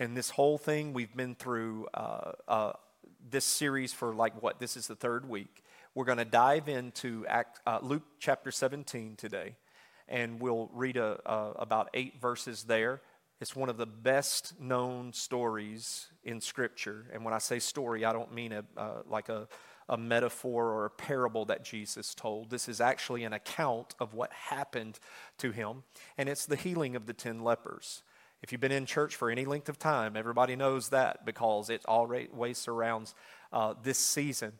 And this whole thing, we've been through uh, uh, this series for like what? This is the third week. We're going to dive into Act, uh, Luke chapter 17 today, and we'll read a, about eight verses there. It's one of the best known stories in Scripture. And when I say story, I don't mean a, uh, like a, a metaphor or a parable that Jesus told. This is actually an account of what happened to him, and it's the healing of the 10 lepers. If you've been in church for any length of time, everybody knows that because it always surrounds uh, this season.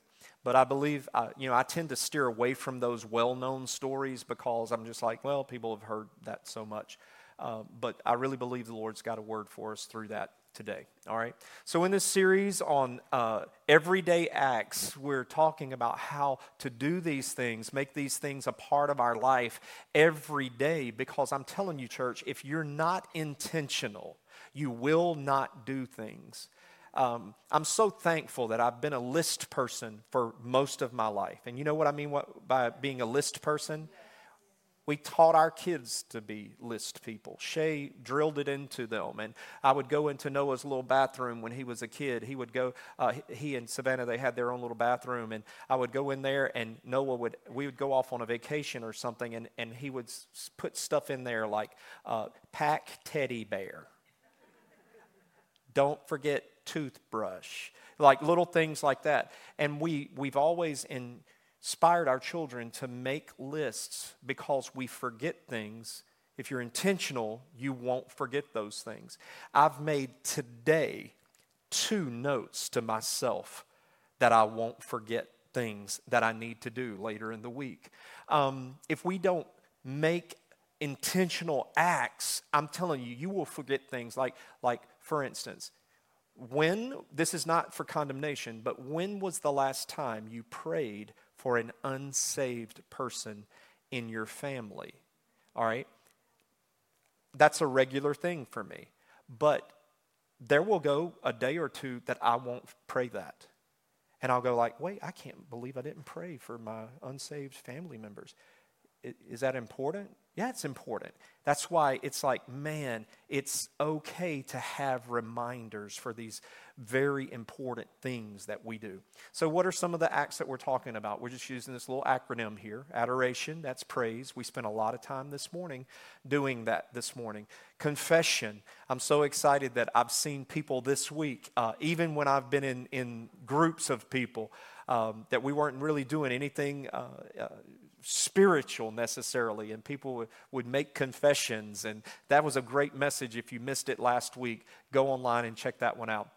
But I believe, uh, you know, I tend to steer away from those well known stories because I'm just like, well, people have heard that so much. Uh, but I really believe the Lord's got a word for us through that today. All right. So, in this series on uh, everyday acts, we're talking about how to do these things, make these things a part of our life every day. Because I'm telling you, church, if you're not intentional, you will not do things. Um, I'm so thankful that I've been a list person for most of my life. And you know what I mean what, by being a list person? We taught our kids to be list people. Shay drilled it into them. And I would go into Noah's little bathroom when he was a kid. He would go, uh, he and Savannah, they had their own little bathroom. And I would go in there and Noah would, we would go off on a vacation or something. And, and he would put stuff in there like uh, pack teddy bear. Don't forget toothbrush. Like little things like that. And we, we've always in, inspired our children to make lists because we forget things. If you're intentional, you won't forget those things. I've made today two notes to myself that I won't forget things that I need to do later in the week. Um, if we don't make intentional acts, I'm telling you, you will forget things like, like for instance, when, this is not for condemnation, but when was the last time you prayed for an unsaved person in your family. All right? That's a regular thing for me. But there will go a day or two that I won't pray that. And I'll go like, "Wait, I can't believe I didn't pray for my unsaved family members." Is that important? Yeah, it's important. That's why it's like, man, it's okay to have reminders for these very important things that we do. So, what are some of the acts that we're talking about? We're just using this little acronym here adoration, that's praise. We spent a lot of time this morning doing that this morning. Confession, I'm so excited that I've seen people this week, uh, even when I've been in, in groups of people, um, that we weren't really doing anything. Uh, uh, spiritual necessarily, and people would, make confessions. And that was a great message. If you missed it last week, go online and check that one out.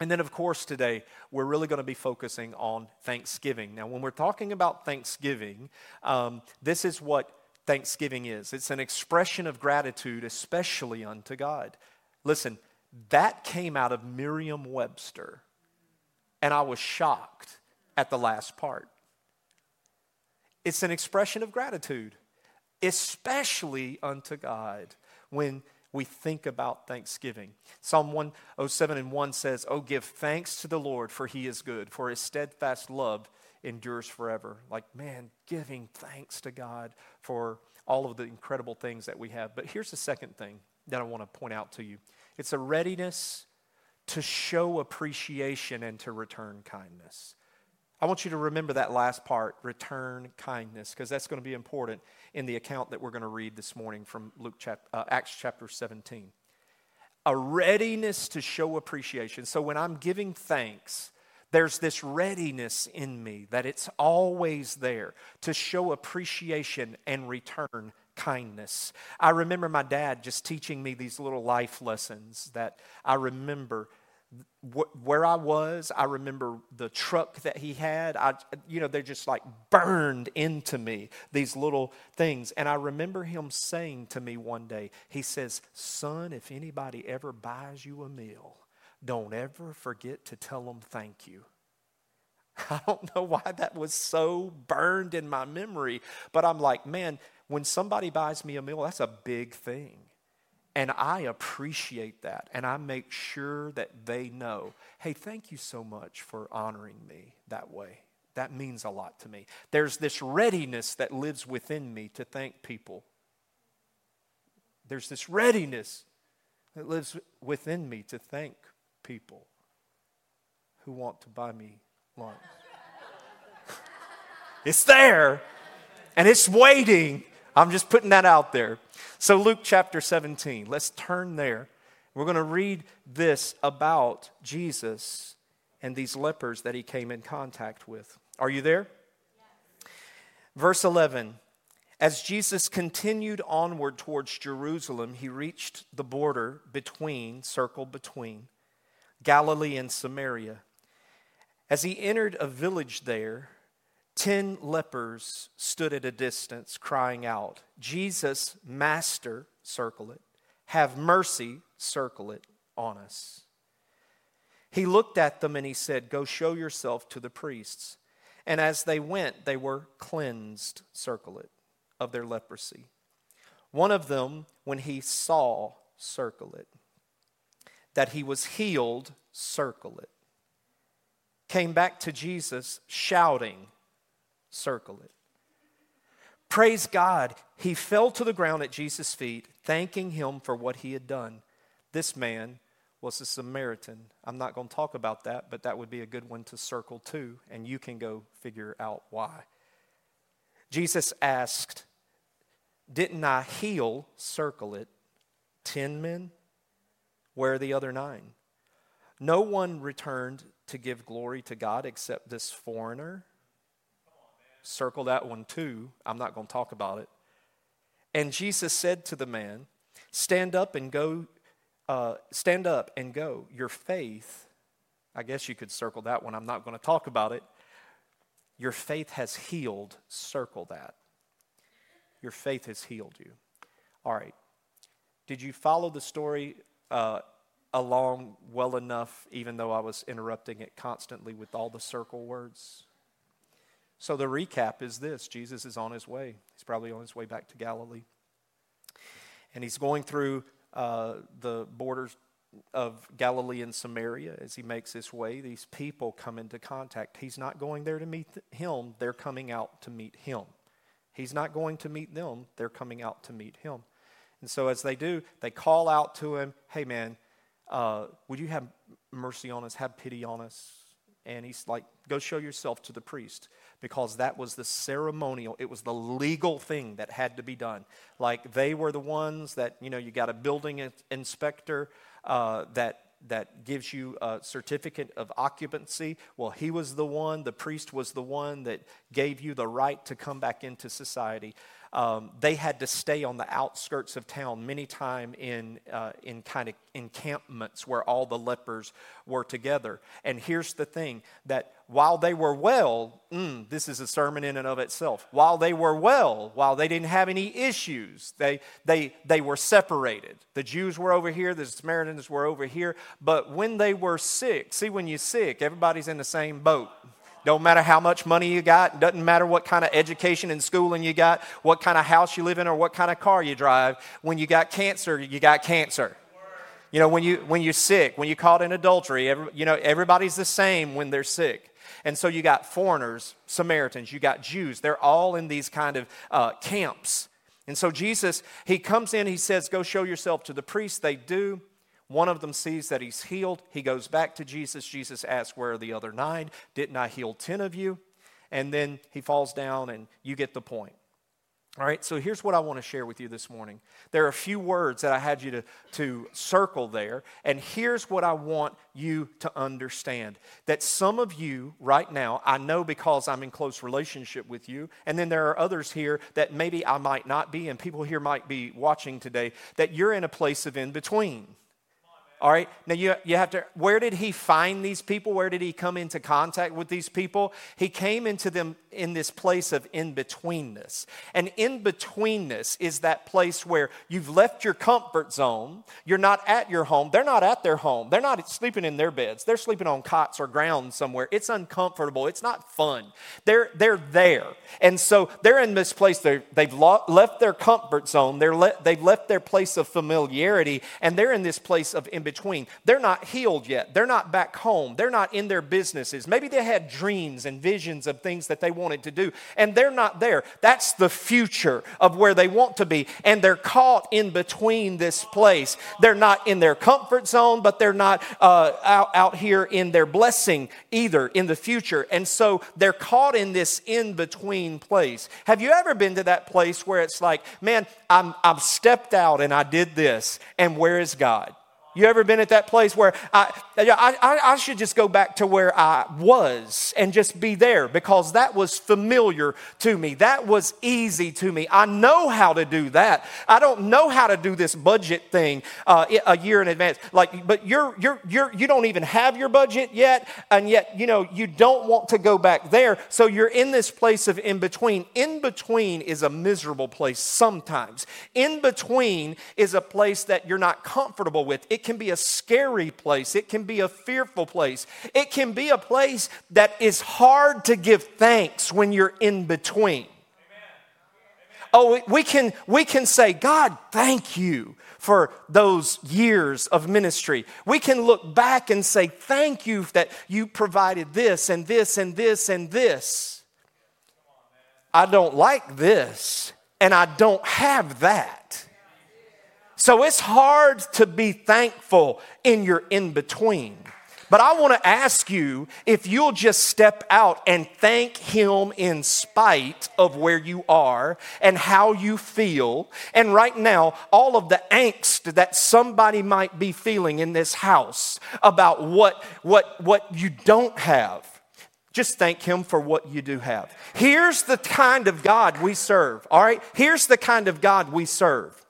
And then, of course, today we're really going to be focusing on Thanksgiving. Now, when we're talking about Thanksgiving, um, this is what Thanksgiving is it's an expression of gratitude, especially unto God. Listen, that came out of Merriam Webster, and I was shocked at the last part. It's an expression of gratitude, especially unto God when we think about thanksgiving. Psalm 107 and 1 says, Oh, give thanks to the Lord, for he is good, for his steadfast love endures forever. Like, man, giving thanks to God for all of the incredible things that we have. But here's the second thing that I want to point out to you it's a readiness to show appreciation and to return kindness. I want you to remember that last part, return kindness, because that's going to be important in the account that we're going to read this morning from Luke chap- uh, Acts chapter 17. A readiness to show appreciation. So when I'm giving thanks, there's this readiness in me that it's always there to show appreciation and return kindness. I remember my dad just teaching me these little life lessons that I remember where I was. I remember the truck that he had. I, you know, they're just like burned into me, these little things. And I remember him saying to me one day, he says, Son, if anybody ever buys you a meal, don't ever forget to tell them thank you. I don't know why that was so burned in my memory, but I'm like, man, when somebody buys me a meal, that's a big thing. And I appreciate that. And I make sure that they know hey, thank you so much for honoring me that way. That means a lot to me. There's this readiness that lives within me to thank people. There's this readiness that lives within me to thank people who want to buy me lunch. it's there and it's waiting. I'm just putting that out there. So, Luke chapter 17, let's turn there. We're going to read this about Jesus and these lepers that he came in contact with. Are you there? Yes. Verse 11 As Jesus continued onward towards Jerusalem, he reached the border between, circle between, Galilee and Samaria. As he entered a village there, Ten lepers stood at a distance, crying out, Jesus, Master, circle it, have mercy, circle it, on us. He looked at them and he said, Go show yourself to the priests. And as they went, they were cleansed, circle it, of their leprosy. One of them, when he saw, circle it, that he was healed, circle it, came back to Jesus shouting, circle it. Praise God, he fell to the ground at Jesus' feet, thanking him for what he had done. This man was a Samaritan. I'm not going to talk about that, but that would be a good one to circle too, and you can go figure out why. Jesus asked, Didn't I heal, circle it, ten men? Where are the other nine? No one returned to give glory to God except this foreigner Circle that one too. I'm not going to talk about it. And Jesus said to the man, Stand up and go. Uh, stand up and go. Your faith, I guess you could circle that one. I'm not going to talk about it. Your faith has healed. Circle that. Your faith has healed you. All right. Did you follow the story uh, along well enough, even though I was interrupting it constantly with all the circle words? So the recap is this Jesus is on his way. He's probably on his way back to Galilee. And he's going through uh, the borders of Galilee and Samaria as he makes his way. These people come into contact. He's not going there to meet him, they're coming out to meet him. He's not going to meet them, they're coming out to meet him. And so as they do, they call out to him, Hey man, uh, would you have mercy on us, have pity on us? And he's like, Go show yourself to the priest because that was the ceremonial, it was the legal thing that had to be done. Like they were the ones that, you know, you got a building inspector uh, that that gives you a certificate of occupancy. Well, he was the one, the priest was the one that gave you the right to come back into society um, they had to stay on the outskirts of town many time in, uh, in kind of encampments where all the lepers were together. And here's the thing that while they were well, mm, this is a sermon in and of itself. While they were well, while they didn't have any issues, they, they, they were separated. The Jews were over here, the Samaritans were over here. But when they were sick, see, when you're sick, everybody's in the same boat. Don't matter how much money you got, doesn't matter what kind of education and schooling you got, what kind of house you live in, or what kind of car you drive. When you got cancer, you got cancer. You know, when, you, when you're sick, when you're caught in adultery, every, you know, everybody's the same when they're sick. And so you got foreigners, Samaritans, you got Jews. They're all in these kind of uh, camps. And so Jesus, he comes in, he says, Go show yourself to the priest. They do. One of them sees that he's healed. He goes back to Jesus. Jesus asks, Where are the other nine? Didn't I heal 10 of you? And then he falls down, and you get the point. All right, so here's what I want to share with you this morning. There are a few words that I had you to, to circle there, and here's what I want you to understand. That some of you right now, I know because I'm in close relationship with you, and then there are others here that maybe I might not be, and people here might be watching today, that you're in a place of in between. All right. Now you, you have to, where did he find these people? Where did he come into contact with these people? He came into them in this place of in betweenness. And in betweenness is that place where you've left your comfort zone. You're not at your home. They're not at their home. They're not sleeping in their beds. They're sleeping on cots or ground somewhere. It's uncomfortable. It's not fun. They're, they're there. And so they're in this place. they have left their comfort zone. They're le- they've left their place of familiarity. And they're in this place of in between. They're not healed yet. They're not back home. They're not in their businesses. Maybe they had dreams and visions of things that they wanted to do, and they're not there. That's the future of where they want to be. And they're caught in between this place. They're not in their comfort zone, but they're not uh, out, out here in their blessing either in the future. And so they're caught in this in between place. Have you ever been to that place where it's like, man, I'm, I've stepped out and I did this, and where is God? You ever been at that place where I, I, I, should just go back to where I was and just be there because that was familiar to me. That was easy to me. I know how to do that. I don't know how to do this budget thing uh, a year in advance. Like, but you're, you're, you're, you don't even have your budget yet, and yet, you know, you don't want to go back there. So you're in this place of in between. In between is a miserable place sometimes. In between is a place that you're not comfortable with. It can be a scary place, it can be a fearful place, it can be a place that is hard to give thanks when you're in between. Oh, we can, we can say, God, thank you for those years of ministry. We can look back and say, Thank you that you provided this and this and this and this. I don't like this, and I don't have that. So it's hard to be thankful in your in between. But I want to ask you if you'll just step out and thank Him in spite of where you are and how you feel. And right now, all of the angst that somebody might be feeling in this house about what, what, what you don't have. Just thank Him for what you do have. Here's the kind of God we serve, all right? Here's the kind of God we serve.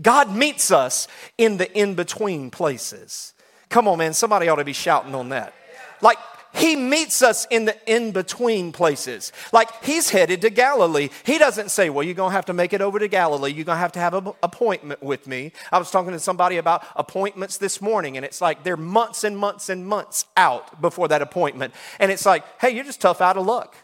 God meets us in the in between places. Come on, man, somebody ought to be shouting on that. Like, he meets us in the in between places. Like he's headed to Galilee. He doesn't say, Well, you're going to have to make it over to Galilee. You're going to have to have an appointment with me. I was talking to somebody about appointments this morning, and it's like they're months and months and months out before that appointment. And it's like, Hey, you're just tough out of luck.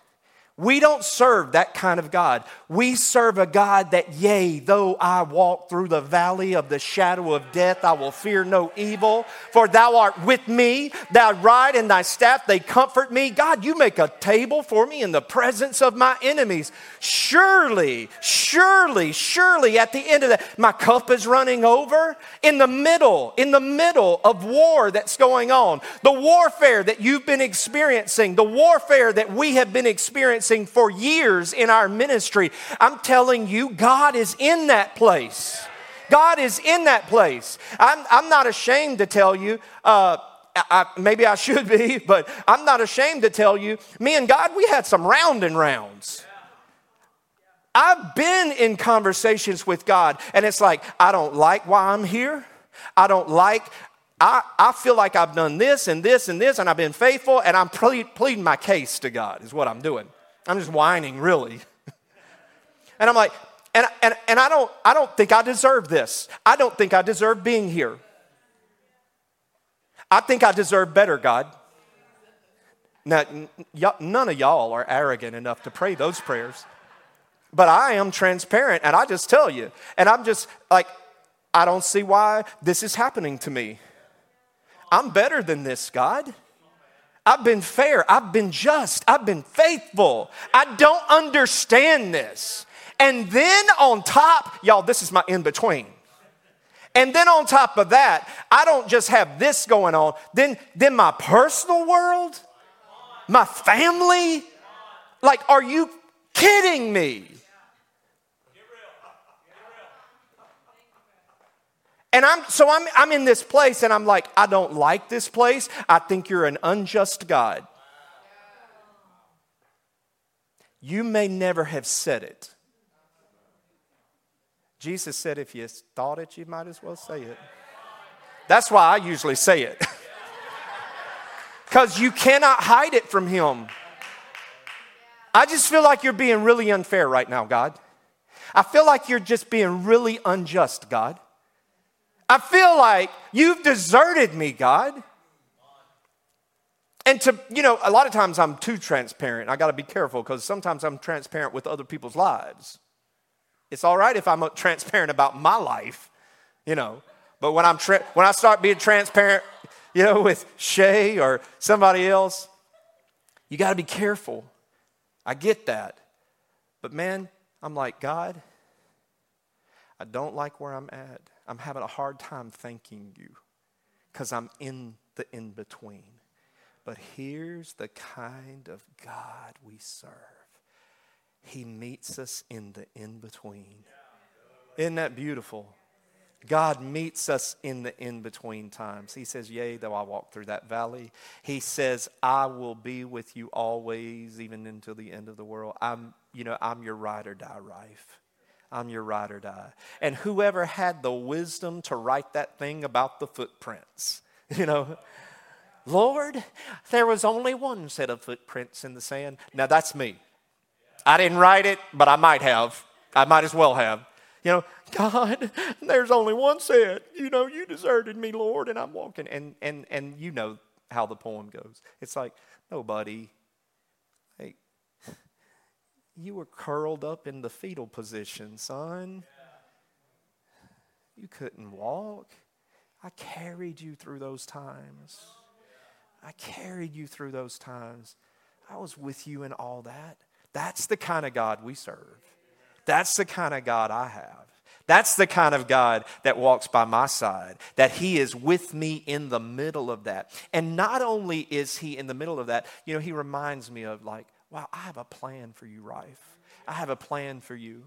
We don't serve that kind of God. We serve a God that, yea, though I walk through the valley of the shadow of death, I will fear no evil, for thou art with me. Thy rod and thy staff, they comfort me. God, you make a table for me in the presence of my enemies. Surely, surely, surely, at the end of that, my cup is running over. In the middle, in the middle of war that's going on, the warfare that you've been experiencing, the warfare that we have been experiencing experiencing for years in our ministry. I'm telling you, God is in that place. God is in that place. I'm, I'm not ashamed to tell you. Uh, I, maybe I should be, but I'm not ashamed to tell you, me and God, we had some round and rounds. I've been in conversations with God, and it's like, I don't like why I'm here. I don't like, I, I feel like I've done this and this and this, and I've been faithful, and I'm pleading my case to God, is what I'm doing. I'm just whining, really. and I'm like, and, and, and I, don't, I don't think I deserve this. I don't think I deserve being here. I think I deserve better, God. Now, none of y'all are arrogant enough to pray those prayers, but I am transparent and I just tell you. And I'm just like, I don't see why this is happening to me. I'm better than this, God. I've been fair. I've been just. I've been faithful. I don't understand this. And then on top, y'all, this is my in between. And then on top of that, I don't just have this going on, then, then my personal world, my family. Like, are you kidding me? And I'm so I'm I'm in this place and I'm like, I don't like this place. I think you're an unjust God. You may never have said it. Jesus said, if you thought it, you might as well say it. That's why I usually say it. Because you cannot hide it from Him. I just feel like you're being really unfair right now, God. I feel like you're just being really unjust, God. I feel like you've deserted me, God. And to, you know, a lot of times I'm too transparent. I got to be careful because sometimes I'm transparent with other people's lives. It's all right if I'm uh, transparent about my life, you know. But when I'm tra- when I start being transparent, you know, with Shay or somebody else, you got to be careful. I get that. But man, I'm like, God, I don't like where I'm at. I'm having a hard time thanking you because I'm in the in between. But here's the kind of God we serve He meets us in the in between. Isn't that beautiful? God meets us in the in between times. He says, Yea, though I walk through that valley. He says, I will be with you always, even until the end of the world. I'm, you know, I'm your ride or die life. I'm your ride or die. And whoever had the wisdom to write that thing about the footprints, you know, Lord, there was only one set of footprints in the sand. Now that's me. I didn't write it, but I might have. I might as well have. You know, God, there's only one set. You know, you deserted me, Lord, and I'm walking. And and and you know how the poem goes. It's like, nobody. You were curled up in the fetal position, son. You couldn't walk. I carried you through those times. I carried you through those times. I was with you in all that. That's the kind of God we serve. That's the kind of God I have. That's the kind of God that walks by my side, that He is with me in the middle of that. And not only is He in the middle of that, you know, He reminds me of, like, wow, I have a plan for you, Rife. I have a plan for you.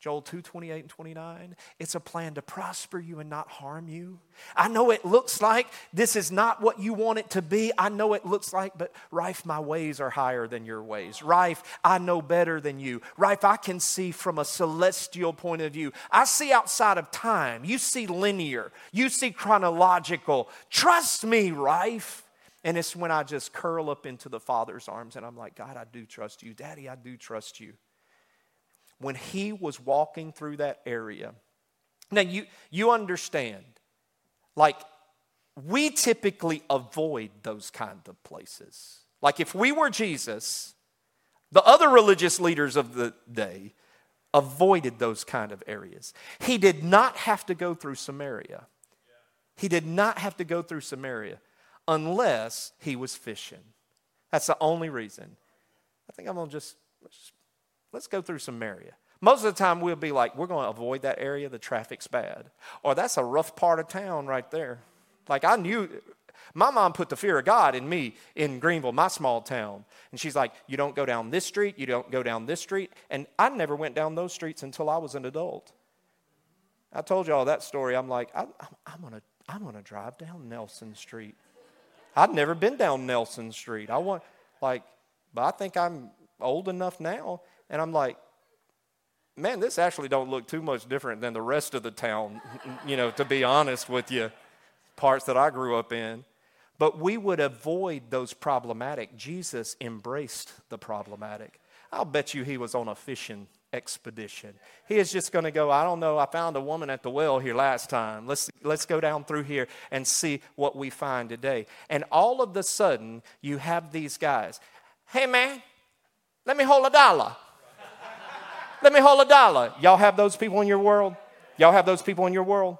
Joel 2 28 and 29. It's a plan to prosper you and not harm you. I know it looks like this is not what you want it to be. I know it looks like, but Rife, my ways are higher than your ways. Rife, I know better than you. Rife, I can see from a celestial point of view. I see outside of time. You see linear, you see chronological. Trust me, Rife. And it's when I just curl up into the Father's arms and I'm like, God, I do trust you. Daddy, I do trust you when he was walking through that area. Now, you, you understand, like, we typically avoid those kind of places. Like, if we were Jesus, the other religious leaders of the day avoided those kind of areas. He did not have to go through Samaria. He did not have to go through Samaria unless he was fishing. That's the only reason. I think I'm going to just, just Let's go through Samaria. Most of the time, we'll be like, we're going to avoid that area, the traffic's bad. Or that's a rough part of town right there. Like, I knew, my mom put the fear of God in me in Greenville, my small town. And she's like, you don't go down this street, you don't go down this street. And I never went down those streets until I was an adult. I told y'all that story. I'm like, I, am going to I'm gonna drive down Nelson Street. I'd never been down Nelson Street. I want, like, but I think I'm old enough now. And I'm like, man, this actually don't look too much different than the rest of the town, you know, to be honest with you, parts that I grew up in. But we would avoid those problematic. Jesus embraced the problematic. I'll bet you he was on a fishing expedition. He is just going to go, I don't know, I found a woman at the well here last time. Let's, let's go down through here and see what we find today. And all of a sudden, you have these guys. Hey, man, let me hold a dollar. Let me hold a dollar. Y'all have those people in your world? Y'all have those people in your world?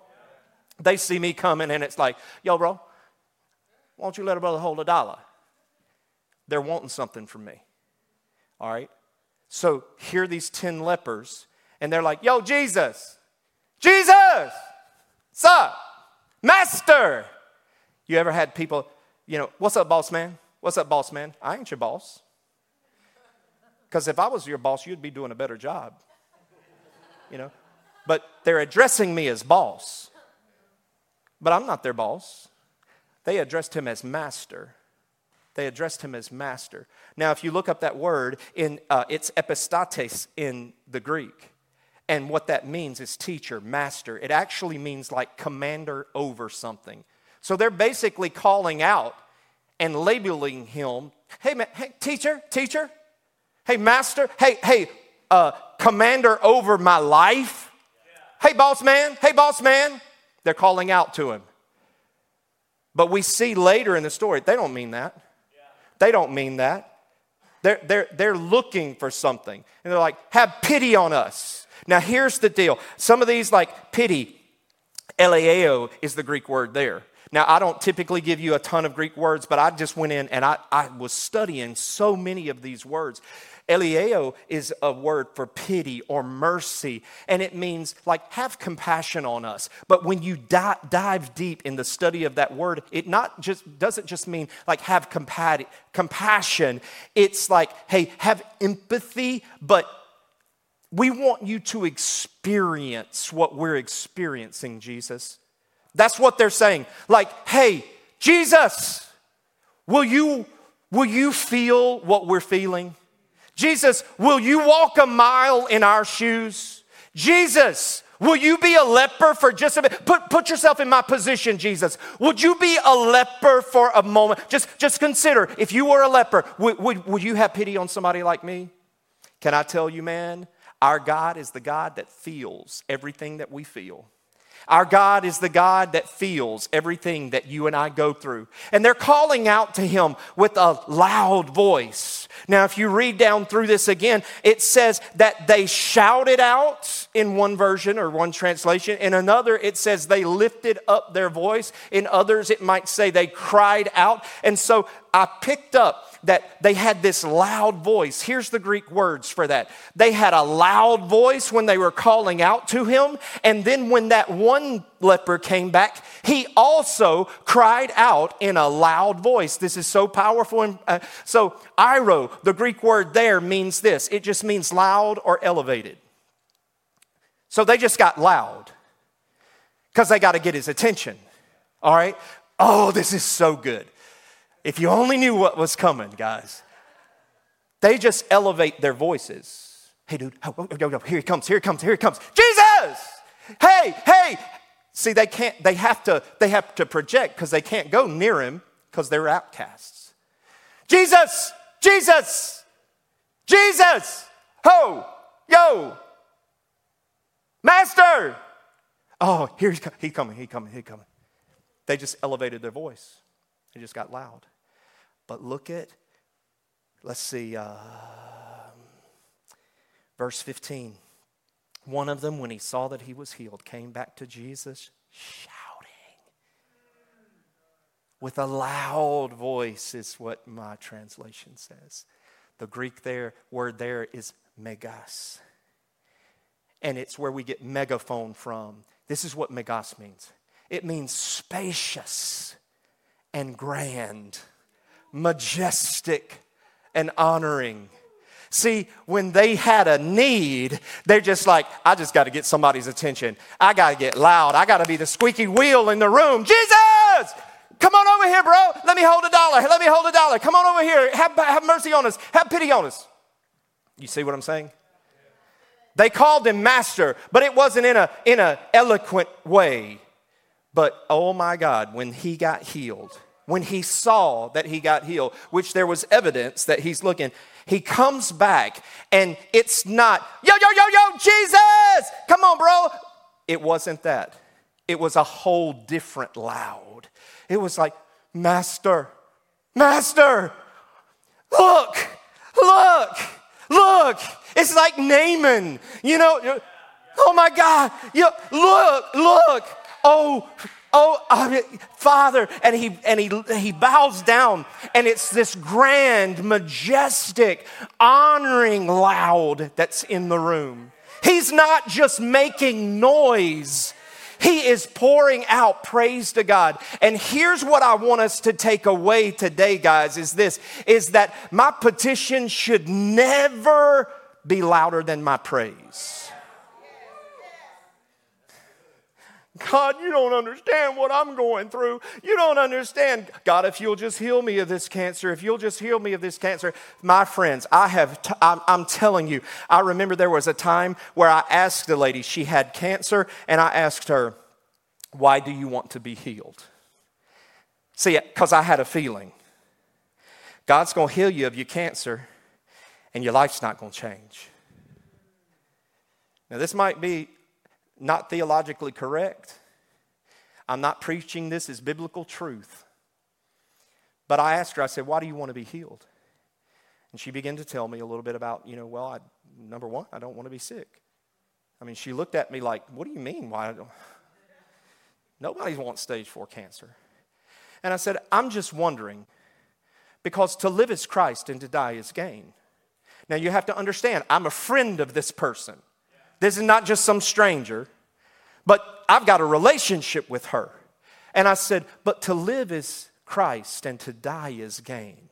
They see me coming and it's like, yo, bro, why don't you let a brother hold a dollar? They're wanting something from me. All right? So here these 10 lepers, and they're like, yo, Jesus, Jesus, sir, master. You ever had people, you know, what's up, boss man? What's up, boss man? I ain't your boss. Because if I was your boss, you'd be doing a better job. You know? But they're addressing me as boss. But I'm not their boss. They addressed him as master. They addressed him as master. Now, if you look up that word, in, uh, it's epistates in the Greek. And what that means is teacher, master. It actually means like commander over something. So they're basically calling out and labeling him hey, man, hey teacher, teacher, hey, master, hey, hey, uh, commander over my life. Hey, boss man, hey, boss man. They're calling out to him. But we see later in the story, they don't mean that. They don't mean that. They're, they're, they're looking for something. And they're like, have pity on us. Now, here's the deal. Some of these, like pity, eleeo is the Greek word there. Now, I don't typically give you a ton of Greek words, but I just went in and I, I was studying so many of these words. Eleeo is a word for pity or mercy, and it means like have compassion on us. But when you di- dive deep in the study of that word, it not just doesn't just mean like have compa- compassion. It's like hey, have empathy, but we want you to experience what we're experiencing, Jesus. That's what they're saying. Like, hey, Jesus, will you will you feel what we're feeling? Jesus, will you walk a mile in our shoes? Jesus, will you be a leper for just a minute? Put, put yourself in my position, Jesus. Would you be a leper for a moment? Just, just consider if you were a leper, would, would, would you have pity on somebody like me? Can I tell you, man? Our God is the God that feels everything that we feel. Our God is the God that feels everything that you and I go through. And they're calling out to him with a loud voice. Now, if you read down through this again, it says that they shouted out in one version or one translation. In another, it says they lifted up their voice. In others, it might say they cried out. And so I picked up that they had this loud voice. Here's the Greek words for that. They had a loud voice when they were calling out to him. And then when that one leper came back, he also cried out in a loud voice. This is so powerful. Uh, so, airo, the Greek word there means this it just means loud or elevated. So they just got loud because they got to get his attention. All right? Oh, this is so good. If you only knew what was coming, guys. They just elevate their voices. Hey, dude, oh, oh, oh, here he comes, here he comes, here he comes. Jesus! Hey, hey! See, they can't, they have to, they have to project because they can't go near him because they're outcasts. Jesus! Jesus! Jesus! Ho! Yo! Master! Oh, here he's, he's coming, he's coming, he's coming. They just elevated their voice. They just got loud. But look at, let's see, uh, verse 15. One of them, when he saw that he was healed, came back to Jesus shouting with a loud voice, is what my translation says. The Greek there, word there is megas. And it's where we get megaphone from. This is what megas means it means spacious and grand majestic and honoring. See, when they had a need, they're just like, I just got to get somebody's attention. I got to get loud. I got to be the squeaky wheel in the room. Jesus! Come on over here, bro. Let me hold a dollar. Let me hold a dollar. Come on over here. Have, have mercy on us. Have pity on us. You see what I'm saying? They called him master, but it wasn't in a in a eloquent way. But oh my God, when he got healed, when he saw that he got healed, which there was evidence that he's looking, he comes back and it's not, yo, yo, yo, yo, Jesus, come on, bro. It wasn't that. It was a whole different loud. It was like, Master, Master, look, look, look. It's like Naaman, you know. Oh my God, you, look, look. Oh, oh, uh, Father, and he and he he bows down, and it's this grand, majestic, honoring loud that's in the room. He's not just making noise. He is pouring out praise to God. And here's what I want us to take away today, guys, is this is that my petition should never be louder than my praise. God, you don't understand what I'm going through. You don't understand. God, if you'll just heal me of this cancer, if you'll just heal me of this cancer. My friends, I have, t- I'm, I'm telling you, I remember there was a time where I asked a lady, she had cancer, and I asked her, Why do you want to be healed? See, because I had a feeling God's going to heal you of your cancer, and your life's not going to change. Now, this might be not theologically correct. I'm not preaching this as biblical truth. But I asked her, I said, Why do you want to be healed? And she began to tell me a little bit about, you know, well, I, number one, I don't want to be sick. I mean, she looked at me like, What do you mean? Why? Nobody wants stage four cancer. And I said, I'm just wondering, because to live is Christ and to die is gain. Now you have to understand, I'm a friend of this person. This is not just some stranger, but I've got a relationship with her. And I said, But to live is Christ and to die is gain.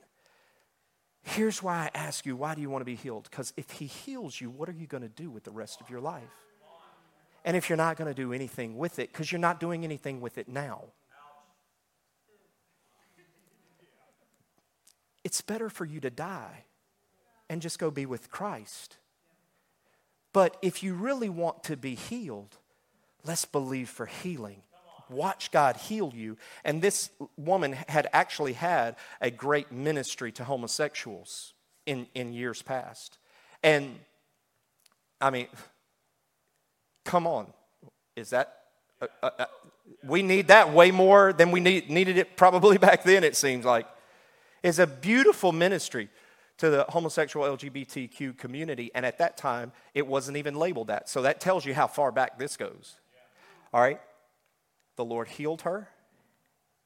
Here's why I ask you, why do you want to be healed? Because if He heals you, what are you going to do with the rest of your life? And if you're not going to do anything with it, because you're not doing anything with it now, it's better for you to die and just go be with Christ but if you really want to be healed, let's believe for healing. Watch God heal you. And this woman had actually had a great ministry to homosexuals in, in years past. And I mean, come on. Is that, uh, uh, uh, we need that way more than we need, needed it probably back then, it seems like. It's a beautiful ministry to the homosexual LGBTQ community, and at that time, it wasn't even labeled that. So that tells you how far back this goes. All right? The Lord healed her,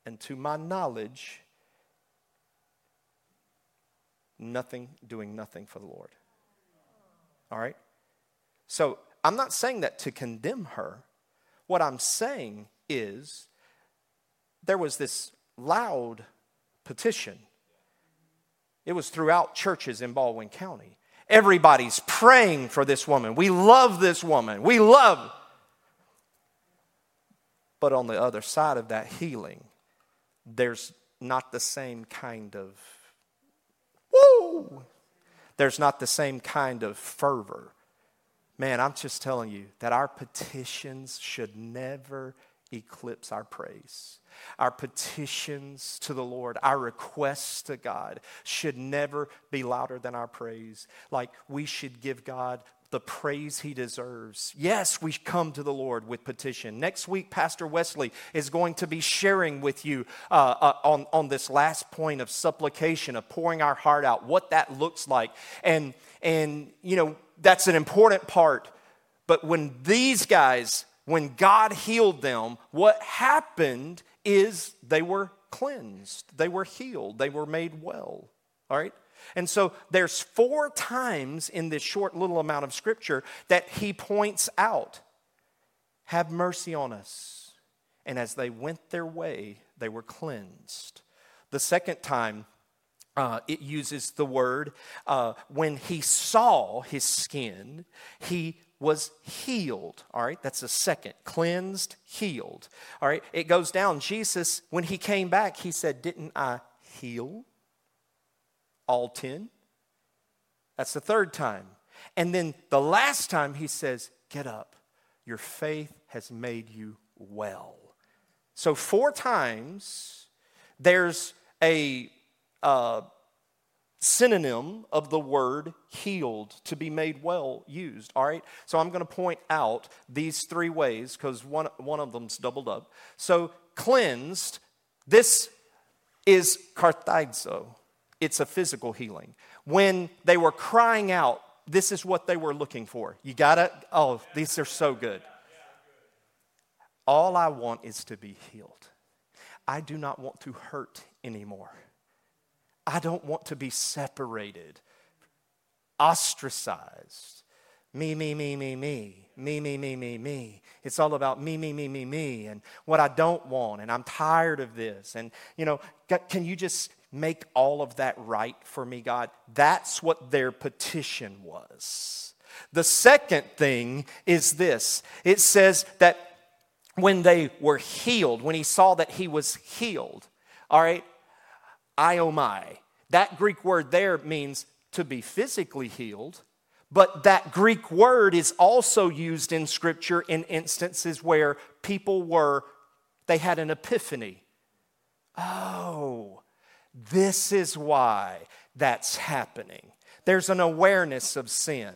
and to my knowledge, nothing, doing nothing for the Lord. All right? So I'm not saying that to condemn her. What I'm saying is there was this loud petition it was throughout churches in Baldwin County. Everybody's praying for this woman. We love this woman. We love. But on the other side of that healing, there's not the same kind of woo. There's not the same kind of fervor. Man, I'm just telling you that our petitions should never eclipse our praise. Our petitions to the Lord, our requests to God should never be louder than our praise. Like we should give God the praise he deserves. Yes, we come to the Lord with petition. Next week, Pastor Wesley is going to be sharing with you uh, uh, on, on this last point of supplication, of pouring our heart out, what that looks like. And, and, you know, that's an important part. But when these guys when God healed them, what happened is they were cleansed, they were healed, they were made well. All right? And so there's four times in this short little amount of scripture that he points out have mercy on us. And as they went their way, they were cleansed. The second time, uh, it uses the word uh, when he saw his skin, he was healed. All right, that's the second. Cleansed, healed. All right, it goes down. Jesus, when he came back, he said, Didn't I heal all 10? That's the third time. And then the last time he says, Get up. Your faith has made you well. So, four times there's a uh, synonym of the word healed, to be made well, used. All right? So I'm going to point out these three ways because one, one of them's doubled up. So, cleansed, this is katharizo. It's a physical healing. When they were crying out, this is what they were looking for. You gotta, Oh, these are so good. All I want is to be healed. I do not want to hurt anymore. I don't want to be separated, ostracized. Me, me, me, me, me. Me, me, me, me, me. It's all about me, me, me, me, me, and what I don't want, and I'm tired of this. And, you know, can you just make all of that right for me, God? That's what their petition was. The second thing is this it says that when they were healed, when he saw that he was healed, all right, iaomai. That Greek word there means to be physically healed, but that Greek word is also used in Scripture in instances where people were, they had an epiphany. Oh, this is why that's happening. There's an awareness of sin.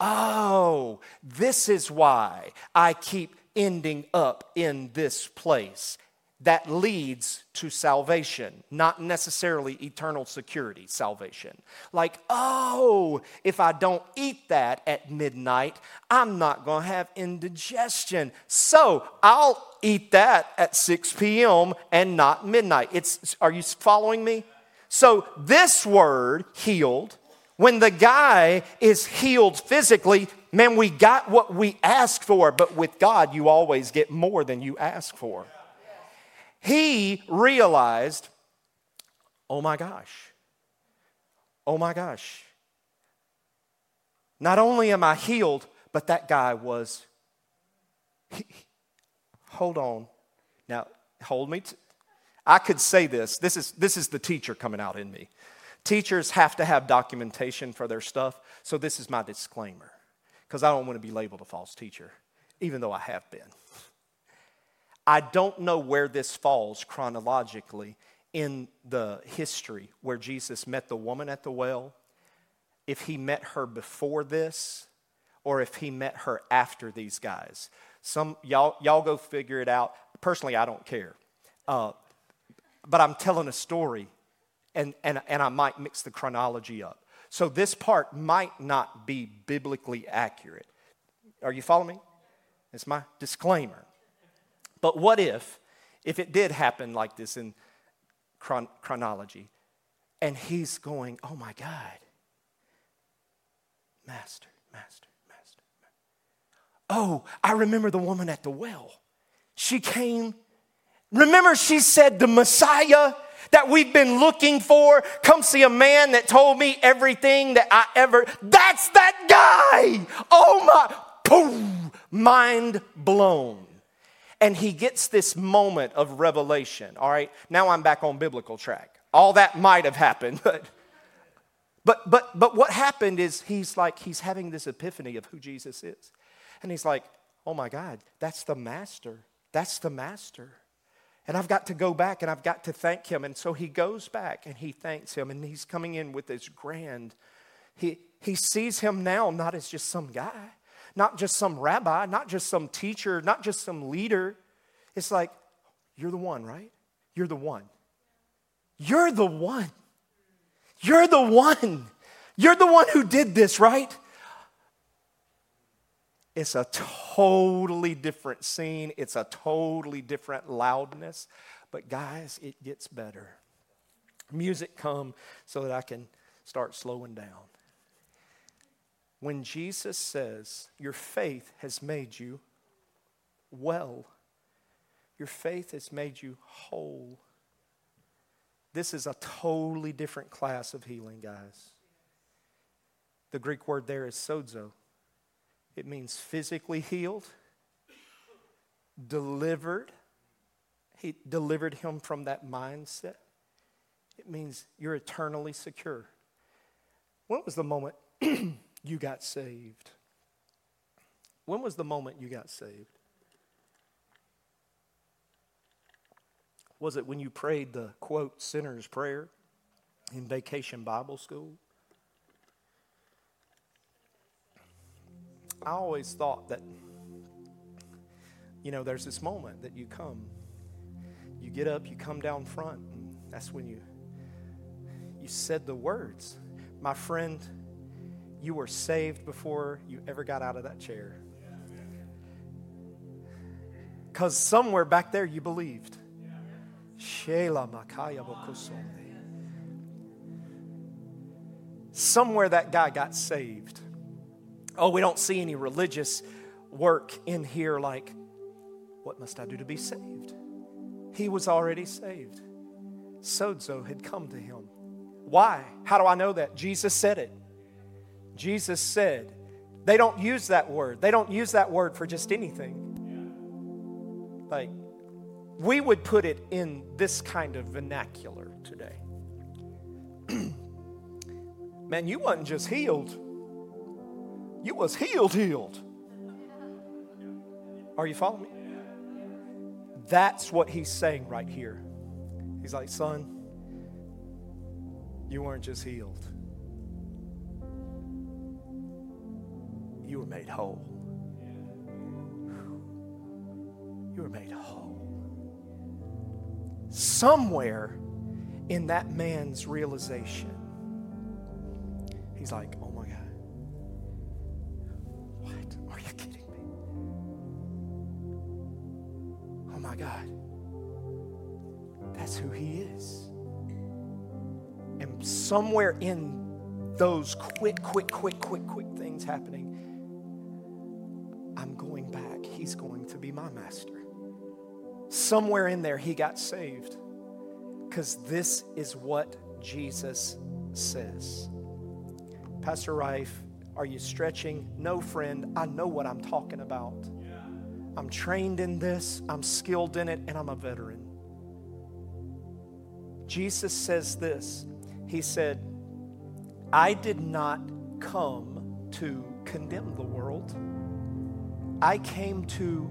Oh, this is why I keep ending up in this place that leads to salvation, not necessarily eternal security, salvation. Like, oh, if I don't eat that at midnight, I'm not to have indigestion. So I'll eat that at 6 p.m. and not midnight. It's, are you following me? So this word, healed, when the guy is healed physically, man, we got what we asked for, but with God, you always get more than you ask for he realized, oh my gosh, oh my gosh. Not only am I healed, but that guy was. Hold on. Now, hold me. T- I could say this. This is, this is the teacher coming out in me. Teachers have to have documentation for their stuff, so this is my disclaimer because I don't want to be labeled a false teacher, even though I have been. I don't know where this falls chronologically in the history where Jesus met the woman at the well, if he met her before this or if he met her after these guys. Some y'all y'all go figure it out. Personally, I don't care. Uh, but I'm telling a story, and, and, and I might mix the chronology up. So this part might not be biblically accurate. Are you following me? It's my disclaimer. But what if, if it did happen like this in chron- chronology, and he's going, oh my God, Master, Master, Master, Master. Oh, I remember the woman at the well. She came. Remember, she said, the Messiah that we've been looking for. Come see a man that told me everything that I ever. That's that guy. Oh my, boom, mind blown and he gets this moment of revelation. All right, now I'm back on biblical track. All that might have happened, but but but but what happened is he's like he's having this epiphany of who Jesus is. And he's like, "Oh my God, that's the master. That's the master." And I've got to go back and I've got to thank him. And so he goes back and he thanks him and he's coming in with this grand he he sees him now not as just some guy not just some rabbi, not just some teacher, not just some leader. It's like, you're the one, right? You're the one. You're the one. You're the one. You're the one who did this, right? It's a totally different scene. It's a totally different loudness. But guys, it gets better. Music come so that I can start slowing down when Jesus says, Your faith has made you well, your faith has made you whole. This is a totally different class of healing, guys. The Greek word there is sozo. It means physically healed, delivered. He delivered him from that mindset. It means you're eternally secure. When was the moment you got saved? When was the moment you got saved? Was it when you prayed the quote sinner's prayer in vacation Bible school? I always thought that, you know, there's this moment that you come, you get up, you come down front, and that's when you you said the words. My friend, you were saved before you ever got out of that chair. Because somewhere back there you believed. Somewhere that guy got saved. Oh, we don't see any religious work in here like, what must I do to be saved? He was already saved. Sozo had come to him. Why? How do I know that? Jesus said it. Jesus said, they don't use that word. They don't use that word for just anything. Like, we would put it in this kind of vernacular today. Man, you wasn't just healed. You was healed, healed. Are you following me? That's what he's saying right here. He's like, son, you weren't just healed. You were made whole. You were made whole. Somewhere in that man's realization, he's like, oh my God. What? Are you kidding me? Oh my God. That's who he is. And somewhere in those quick, quick, quick, quick, quick things happening, He's going to be my master. Somewhere in there, he got saved. Because this is what Jesus says. Pastor Rife, are you stretching? No, friend, I know what I'm talking about. I'm trained in this, I'm skilled in it, and I'm a veteran. Jesus says this He said, I did not come to condemn the world, I came to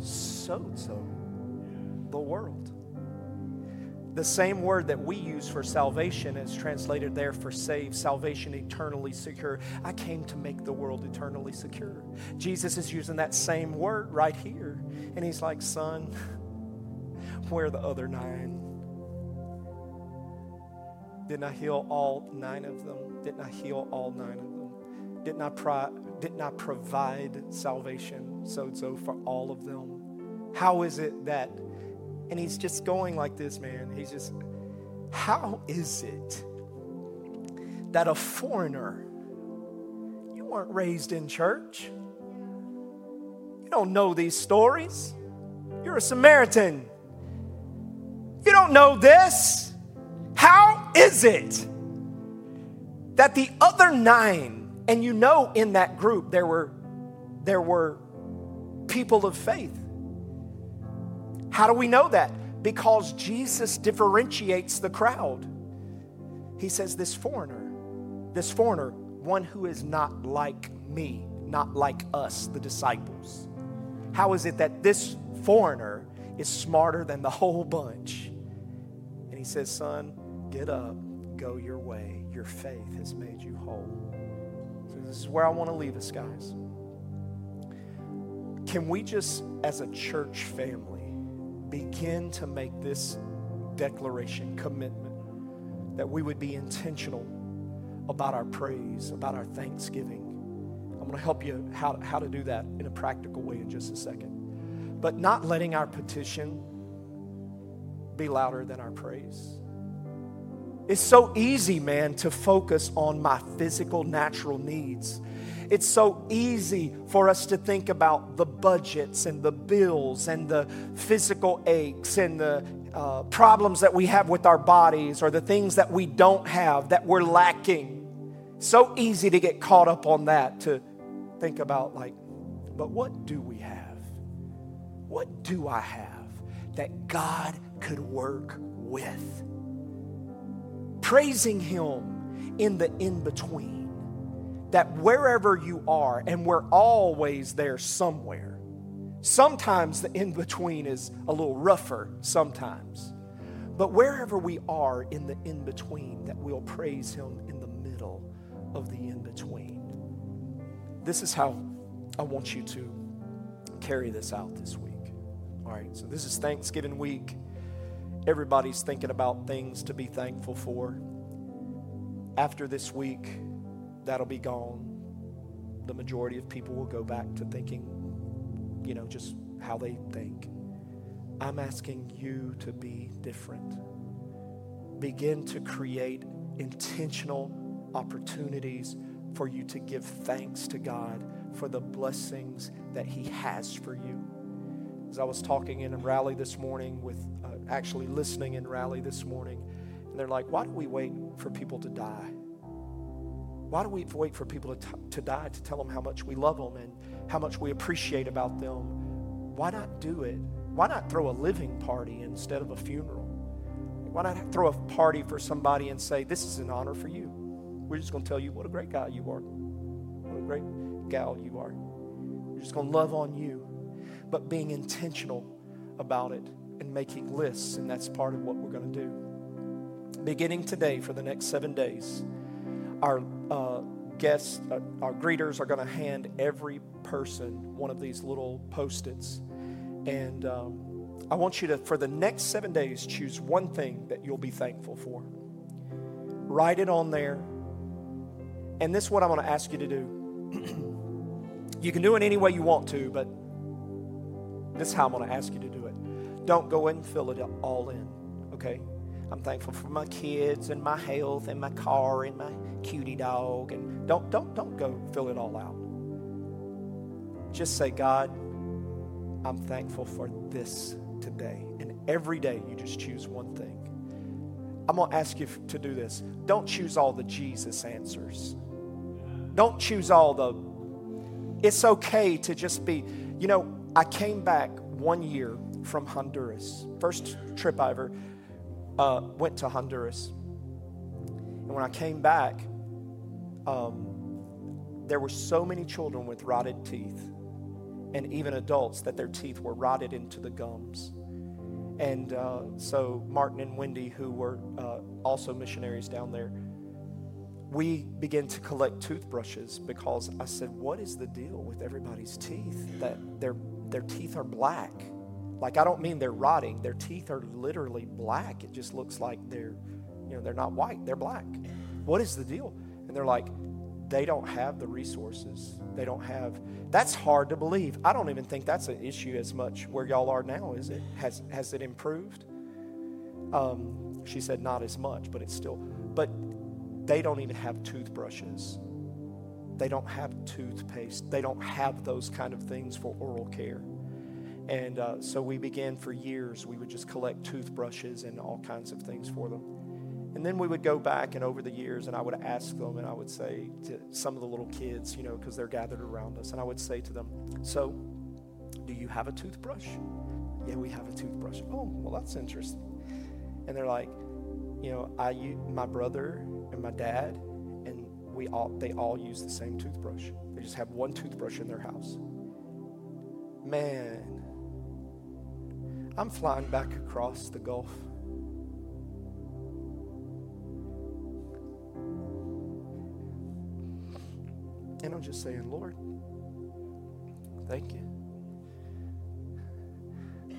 so sozo the world. The same word that we use for salvation is translated there for save, salvation eternally secure. I came to make the world eternally secure. Jesus is using that same word right here. And he's like, Son, where the other nine? Didn't I heal all nine of them? Didn't I heal all nine of them? Didn't I, didn't I provide salvation, sozo, for all of them? How is it that, and he's just going like this, man. He's just, how is it that a foreigner, you weren't raised in church, you don't know these stories, you're a Samaritan, you don't know this. How is it that the other nine, and you know in that group there were there were people of faith. How do we know that? Because Jesus differentiates the crowd. He says, This foreigner, this foreigner, one who is not like me, not like us, the disciples. How is it that this foreigner is smarter than the whole bunch? And he says, Son, get up, go your way. Your faith has made you whole. This is where I want to leave us, guys. Can we just, as a church family, begin to make this declaration, commitment, that we would be intentional about our praise, about our thanksgiving? I'm going to help you how, how to do that in a practical way in just a second. But not letting our petition be louder than our praise. It's so easy, man, to focus on my physical, natural needs. It's so easy for us to think about the budgets and the bills and the physical aches and the uh, problems that we have with our bodies or the things that we don't have that we're lacking. So easy to get caught up on that to think about, like, but what do we have? What do I have that God could work with? Praising Him in the in between. That wherever you are, and we're always there somewhere, sometimes the in between is a little rougher, sometimes. But wherever we are in the in between, that we'll praise Him in the middle of the in between. This is how I want you to carry this out this week. All right, so this is Thanksgiving week. Everybody's thinking about things to be thankful for. After this week, that'll be gone. The majority of people will go back to thinking, you know, just how they think. I'm asking you to be different. Begin to create intentional opportunities for you to give thanks to God for the blessings that He has for you. As I was talking in a rally this morning with uh, actually listening in rally this morning, and they're like, why do we wait for people to die? Why do we wait for people to, t- to die to tell them how much we love them and how much we appreciate about them? why not do it? Why not throw a living party instead of a funeral? Why not throw a party for somebody and say, This is an honor for you? We're just going to tell you what a great guy you are, what a great gal you are. We're just going to love on you, but being intentional about it and making lists, and that's part of what we're going to do. Beginning today for the next seven days, our uh, guests, uh, our greeters are going to hand every person one of these little post its. And um, I want you to, for the next seven days, choose one thing that you'll be thankful for. Write it on there. And this is what I'm going to ask you to do. you can do it any way you want to, but this is how I'm going to ask you to do it. Don't go and fill it all in, okay? I'm thankful for my kids and my health and my car and my cutie dog. And don't, don't, don't go fill it all out. Just say, God, I'm thankful for this today. And every day you just choose one thing. I'm going to ask you to do this. Don't choose all the Jesus answers. Don't choose all the, it's okay to just be, you know, I came back one year from Honduras. First trip I ever uh, went to Honduras. And when I came back, um, there were so many children with rotted teeth, and even adults that their teeth were rotted into the gums. And uh, so, Martin and Wendy, who were uh, also missionaries down there, we began to collect toothbrushes because I said, What is the deal with everybody's teeth? That their, their teeth are black. Like, I don't mean they're rotting, their teeth are literally black. It just looks like they're, you know, they're not white, they're black. What is the deal? And they're like, they don't have the resources. They don't have. That's hard to believe. I don't even think that's an issue as much where y'all are now, is it? Has has it improved? Um, she said not as much, but it's still. But they don't even have toothbrushes. They don't have toothpaste. They don't have those kind of things for oral care. And uh, so we began for years, we would just collect toothbrushes and all kinds of things for them. And then we would go back and over the years, and I would ask them, and I would say to some of the little kids, you know, because they're gathered around us, and I would say to them, So, do you have a toothbrush? Yeah, we have a toothbrush. Oh, well, that's interesting. And they're like, You know, I, my brother and my dad, and we all, they all use the same toothbrush. They just have one toothbrush in their house. Man, I'm flying back across the Gulf. And I'm just saying, Lord, thank you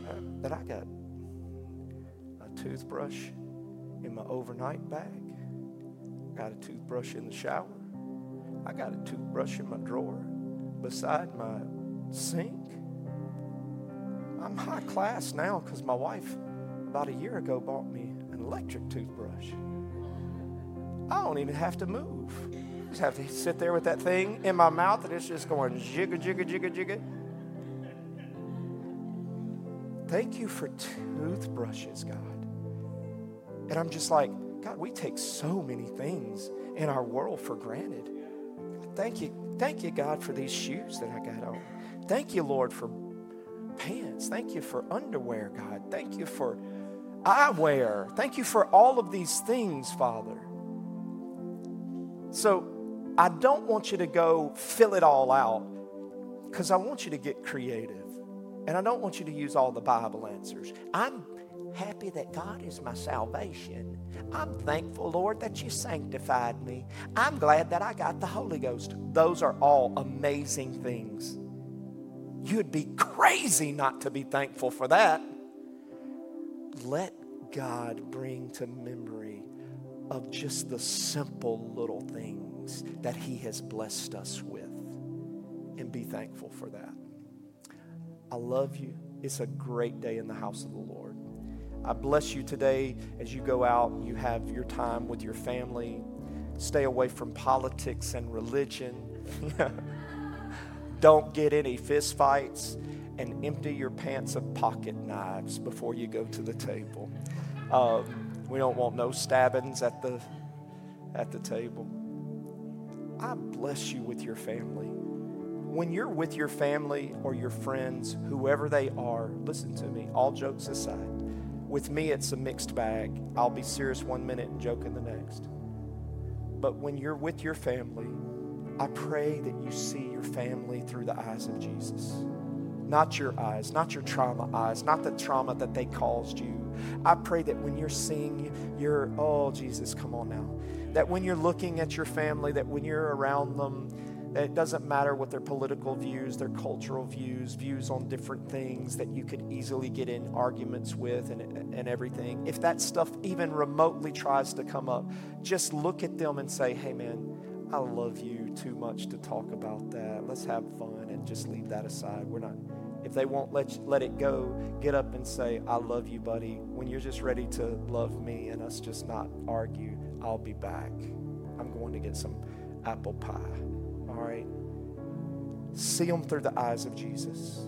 uh, that I got a toothbrush in my overnight bag. I got a toothbrush in the shower. I got a toothbrush in my drawer beside my sink. I'm high class now because my wife, about a year ago, bought me an electric toothbrush. I don't even have to move. I just have to sit there with that thing in my mouth and it's just going jigga, jigga, jigga, jigga. Thank you for toothbrushes, God. And I'm just like, God, we take so many things in our world for granted. Thank you. Thank you, God, for these shoes that I got on. Thank you, Lord, for pants. Thank you for underwear, God. Thank you for eyewear. Thank you for all of these things, Father. So I don't want you to go fill it all out because I want you to get creative. And I don't want you to use all the Bible answers. I'm happy that God is my salvation. I'm thankful, Lord, that you sanctified me. I'm glad that I got the Holy Ghost. Those are all amazing things. You'd be crazy not to be thankful for that. Let God bring to memory of just the simple little things that He has blessed us with and be thankful for that. I love you. It's a great day in the house of the Lord. I bless you today as you go out, you have your time with your family. Stay away from politics and religion. Don't get any fist fights and empty your pants of pocket knives before you go to the table. Um, we don't want no stabbings at the at the table. I bless you with your family. when you're with your family or your friends, whoever they are, listen to me, all jokes aside, with me it's a mixed bag. I'll be serious one minute and joking the next. But when you're with your family, I pray that you see your family through the eyes of Jesus. Not your eyes, not your trauma eyes, not the trauma that they caused you. I pray that when you're seeing your, oh, Jesus, come on now. That when you're looking at your family, that when you're around them, that it doesn't matter what their political views, their cultural views, views on different things that you could easily get in arguments with and, and everything. If that stuff even remotely tries to come up, just look at them and say, hey, man, I love you too much to talk about that. Let's have fun and just leave that aside. We're not, if they won't let, you, let it go, get up and say, I love you, buddy. When you're just ready to love me and us just not argue, I'll be back. I'm going to get some apple pie. All right? See them through the eyes of Jesus.